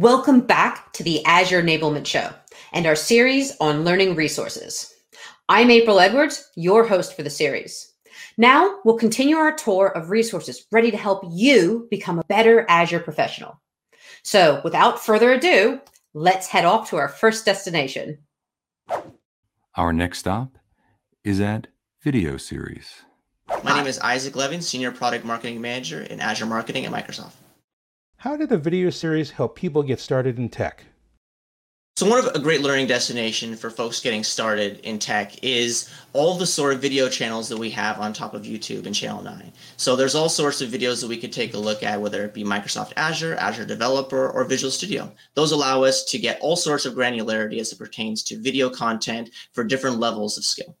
Welcome back to the Azure Enablement Show and our series on learning resources. I'm April Edwards, your host for the series. Now we'll continue our tour of resources ready to help you become a better Azure professional. So without further ado, let's head off to our first destination. Our next stop is at Video Series. My name is Isaac Levin, Senior Product Marketing Manager in Azure Marketing at Microsoft. How did the video series help people get started in tech? So one of a great learning destination for folks getting started in tech is all the sort of video channels that we have on top of YouTube and Channel 9. So there's all sorts of videos that we could take a look at, whether it be Microsoft Azure, Azure Developer, or Visual Studio. Those allow us to get all sorts of granularity as it pertains to video content for different levels of skill.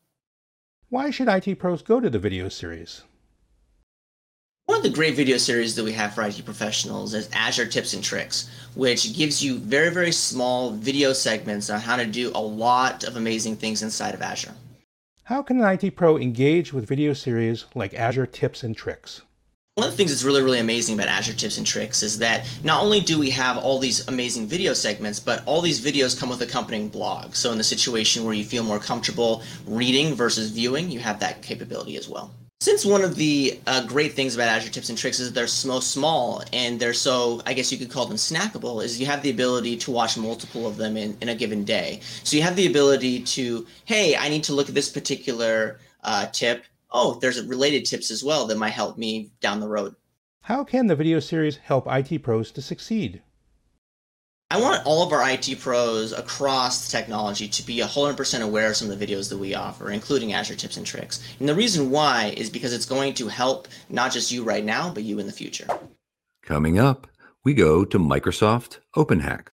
Why should IT pros go to the video series? One of the great video series that we have for IT professionals is Azure Tips and Tricks, which gives you very, very small video segments on how to do a lot of amazing things inside of Azure. How can an IT pro engage with video series like Azure Tips and Tricks? One of the things that's really, really amazing about Azure Tips and Tricks is that not only do we have all these amazing video segments, but all these videos come with accompanying blogs. So in the situation where you feel more comfortable reading versus viewing, you have that capability as well. Since one of the uh, great things about Azure Tips and Tricks is they're so small and they're so, I guess you could call them snackable, is you have the ability to watch multiple of them in, in a given day. So you have the ability to, hey, I need to look at this particular uh, tip. Oh, there's related tips as well that might help me down the road. How can the video series help IT pros to succeed? I want all of our IT pros across technology to be 100% aware of some of the videos that we offer, including Azure Tips and Tricks. And the reason why is because it's going to help not just you right now, but you in the future. Coming up, we go to Microsoft OpenHack.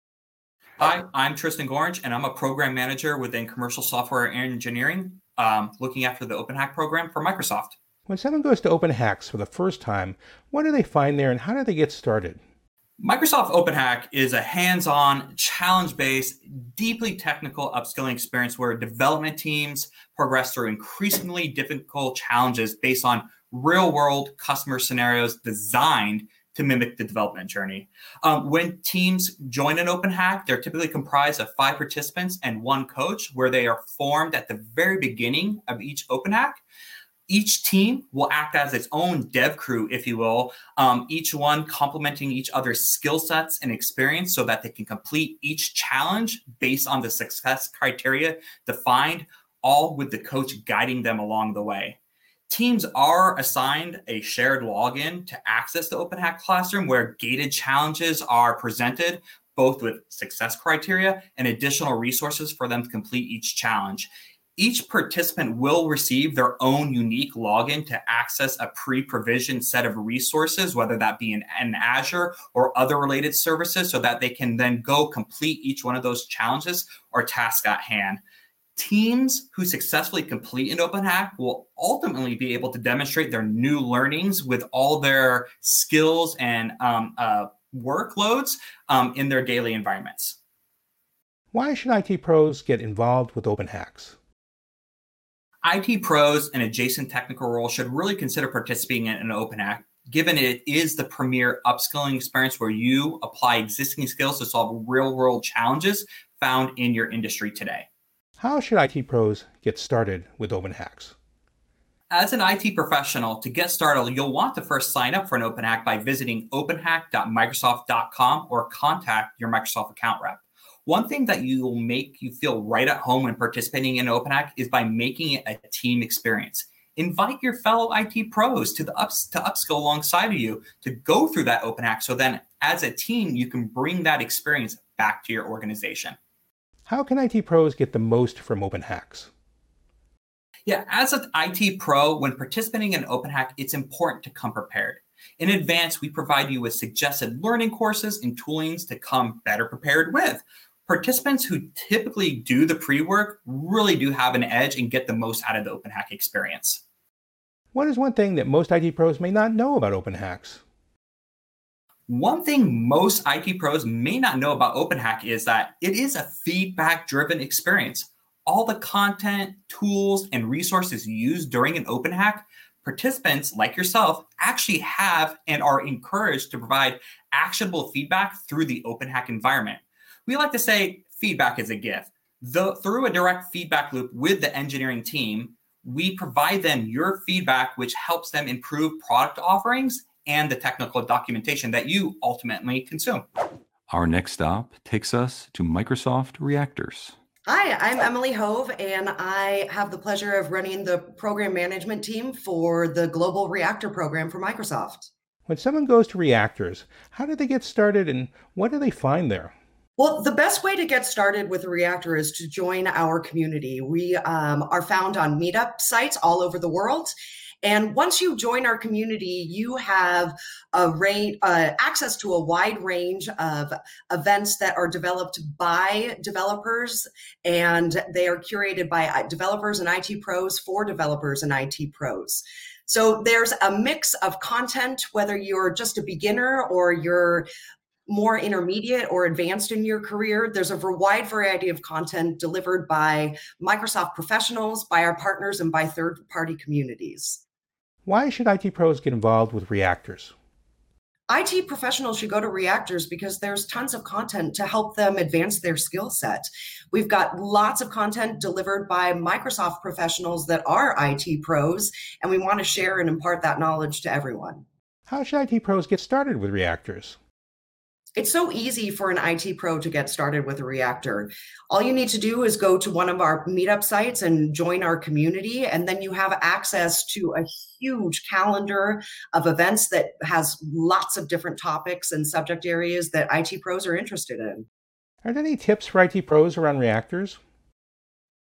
Hi, I'm Tristan Gorge, and I'm a program manager within commercial software engineering, um, looking after the OpenHack program for Microsoft. When someone goes to OpenHacks for the first time, what do they find there and how do they get started? Microsoft OpenHack is a hands on, challenge based, deeply technical upskilling experience where development teams progress through increasingly difficult challenges based on real world customer scenarios designed to mimic the development journey. Um, when teams join an OpenHack, they're typically comprised of five participants and one coach, where they are formed at the very beginning of each OpenHack each team will act as its own dev crew, if you will, um, each one complementing each other's skill sets and experience so that they can complete each challenge based on the success criteria defined, all with the coach guiding them along the way. Teams are assigned a shared login to access the OpenHack Classroom where gated challenges are presented both with success criteria and additional resources for them to complete each challenge each participant will receive their own unique login to access a pre-provisioned set of resources, whether that be in, in, Azure or other related services, so that they can then go complete each one of those challenges or tasks at hand. Teams who successfully complete an OpenHack will ultimately be able to demonstrate their new learnings with all their skills and um, uh, workloads um, in their daily environments. Why should IT pros get involved with OpenHacks? IT pros and adjacent technical roles should really consider participating in an OpenHack, given it is the premier upskilling experience where you apply existing skills to solve real world challenges found in your industry today. How should IT pros get started with OpenHacks? As an IT professional, to get started, you'll want to first sign up for an OpenHack by visiting openhack.microsoft.com or contact your Microsoft account rep. One thing that you will make you feel right at home when participating in OpenHack is by making it a team experience. Invite your fellow IT pros to the ups to upskill alongside of you to go through that OpenHack. So then, as a team, you can bring that experience back to your organization. How can IT pros get the most from OpenHacks? Yeah, as an IT pro, when participating in OpenHack, it's important to come prepared. In advance, we provide you with suggested learning courses and toolings to come better prepared with participants who typically do the pre-work really do have an edge and get the most out of the OpenHack experience. What is one thing that most IT pros may not know about OpenHacks? One thing most IT pros may not know about OpenHack is that it is a feedback driven experience. All the content, tools, and resources used during an OpenHack participants like yourself actually have and are encouraged to provide actionable feedback through the OpenHack environment. We like to say feedback is a gift. The, through a direct feedback loop with the engineering team, we provide them your feedback, which helps them improve product offerings and the technical documentation that you ultimately consume. Our next stop takes us to Microsoft Reactors. Hi, I'm Emily Hove, and I have the pleasure of running the program management team for the Global Reactor program for Microsoft. When someone goes to Reactors, how do they get started and what do they find there? Well, the best way to get started with a reactor is to join our community. We um, are found on meetup sites all over the world. And once you join our community, you have a range, uh, access to a wide range of events that are developed by developers, and they are curated by uh, developers and IT pros for developers and IT pros. So there's a mix of content, whether you're just a beginner or you're more intermediate or advanced in your career, there's a wide variety of content delivered by Microsoft professionals, by our partners, and by third party communities. Why should IT pros get involved with reactors? IT professionals should go to reactors because there's tons of content to help them advance their skill set. We've got lots of content delivered by Microsoft professionals that are IT pros, and we want to share and impart that knowledge to everyone. How should IT pros get started with reactors? It's so easy for an IT pro to get started with a reactor. All you need to do is go to one of our meetup sites and join our community, and then you have access to a huge calendar of events that has lots of different topics and subject areas that IT pros are interested in. Are there any tips for IT pros around reactors?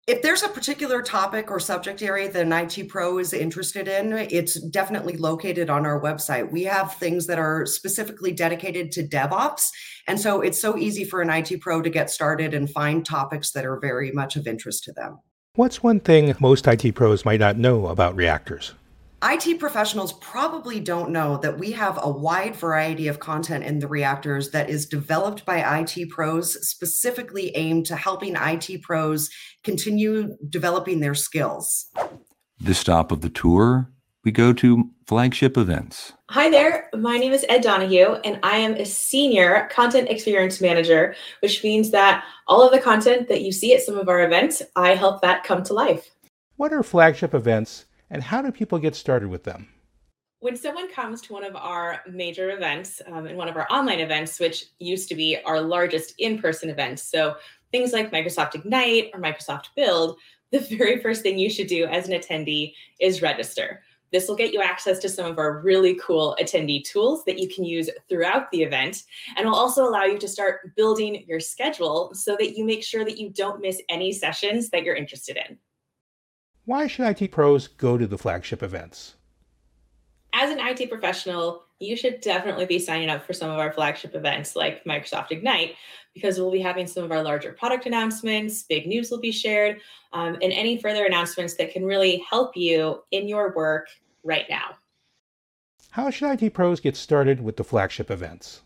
If there's a particular topic or subject area that an IT pro is interested in, it's definitely located on our website. We have things that are specifically dedicated to DevOps. And so it's so easy for an IT pro to get started and find topics that are very much of interest to them. What's one thing most IT pros might not know about reactors? IT professionals probably don't know that we have a wide variety of content in the reactors that is developed by IT pros, specifically aimed to helping IT pros continue developing their skills. This stop of the tour, we go to flagship events. Hi there, my name is Ed Donahue, and I am a senior content experience manager, which means that all of the content that you see at some of our events, I help that come to life. What are flagship events? And how do people get started with them? When someone comes to one of our major events um, and one of our online events, which used to be our largest in person events, so things like Microsoft Ignite or Microsoft Build, the very first thing you should do as an attendee is register. This will get you access to some of our really cool attendee tools that you can use throughout the event and will also allow you to start building your schedule so that you make sure that you don't miss any sessions that you're interested in. Why should IT pros go to the flagship events? As an IT professional, you should definitely be signing up for some of our flagship events like Microsoft Ignite, because we'll be having some of our larger product announcements, big news will be shared, um, and any further announcements that can really help you in your work right now. How should IT pros get started with the flagship events?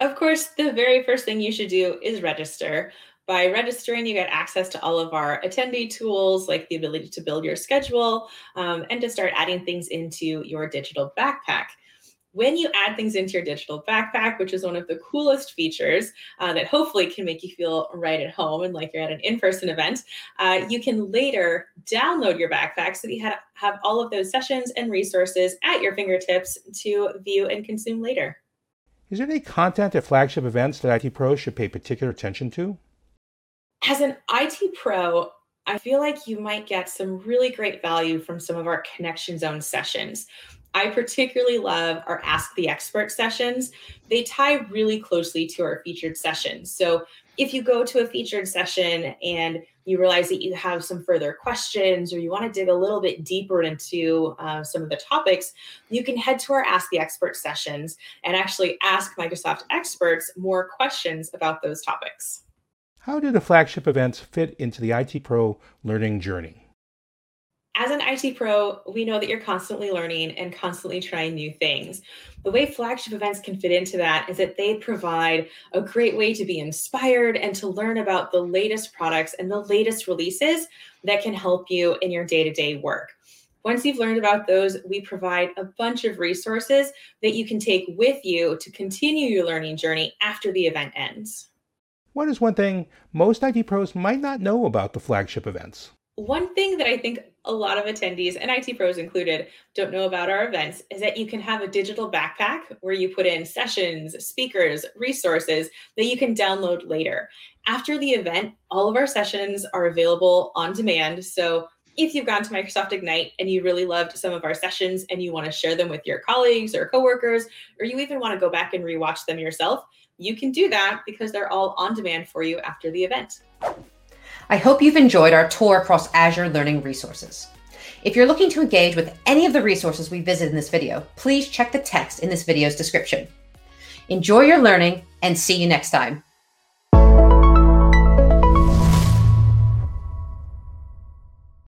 Of course, the very first thing you should do is register. By registering, you get access to all of our attendee tools, like the ability to build your schedule um, and to start adding things into your digital backpack. When you add things into your digital backpack, which is one of the coolest features uh, that hopefully can make you feel right at home and like you're at an in person event, uh, you can later download your backpack so that you have, have all of those sessions and resources at your fingertips to view and consume later. Is there any content at flagship events that IT pros should pay particular attention to? As an IT pro, I feel like you might get some really great value from some of our connection zone sessions. I particularly love our Ask the Expert sessions. They tie really closely to our featured sessions. So if you go to a featured session and you realize that you have some further questions or you want to dig a little bit deeper into uh, some of the topics, you can head to our Ask the Expert sessions and actually ask Microsoft experts more questions about those topics. How do the flagship events fit into the IT Pro learning journey? As an IT pro, we know that you're constantly learning and constantly trying new things. The way flagship events can fit into that is that they provide a great way to be inspired and to learn about the latest products and the latest releases that can help you in your day to day work. Once you've learned about those, we provide a bunch of resources that you can take with you to continue your learning journey after the event ends. What is one thing most IT pros might not know about the flagship events? One thing that I think a lot of attendees, and IT pros included, don't know about our events is that you can have a digital backpack where you put in sessions, speakers, resources that you can download later. After the event, all of our sessions are available on demand. So if you've gone to Microsoft Ignite and you really loved some of our sessions and you want to share them with your colleagues or coworkers, or you even want to go back and rewatch them yourself, you can do that because they're all on demand for you after the event. I hope you've enjoyed our tour across Azure Learning Resources. If you're looking to engage with any of the resources we visit in this video, please check the text in this video's description. Enjoy your learning and see you next time.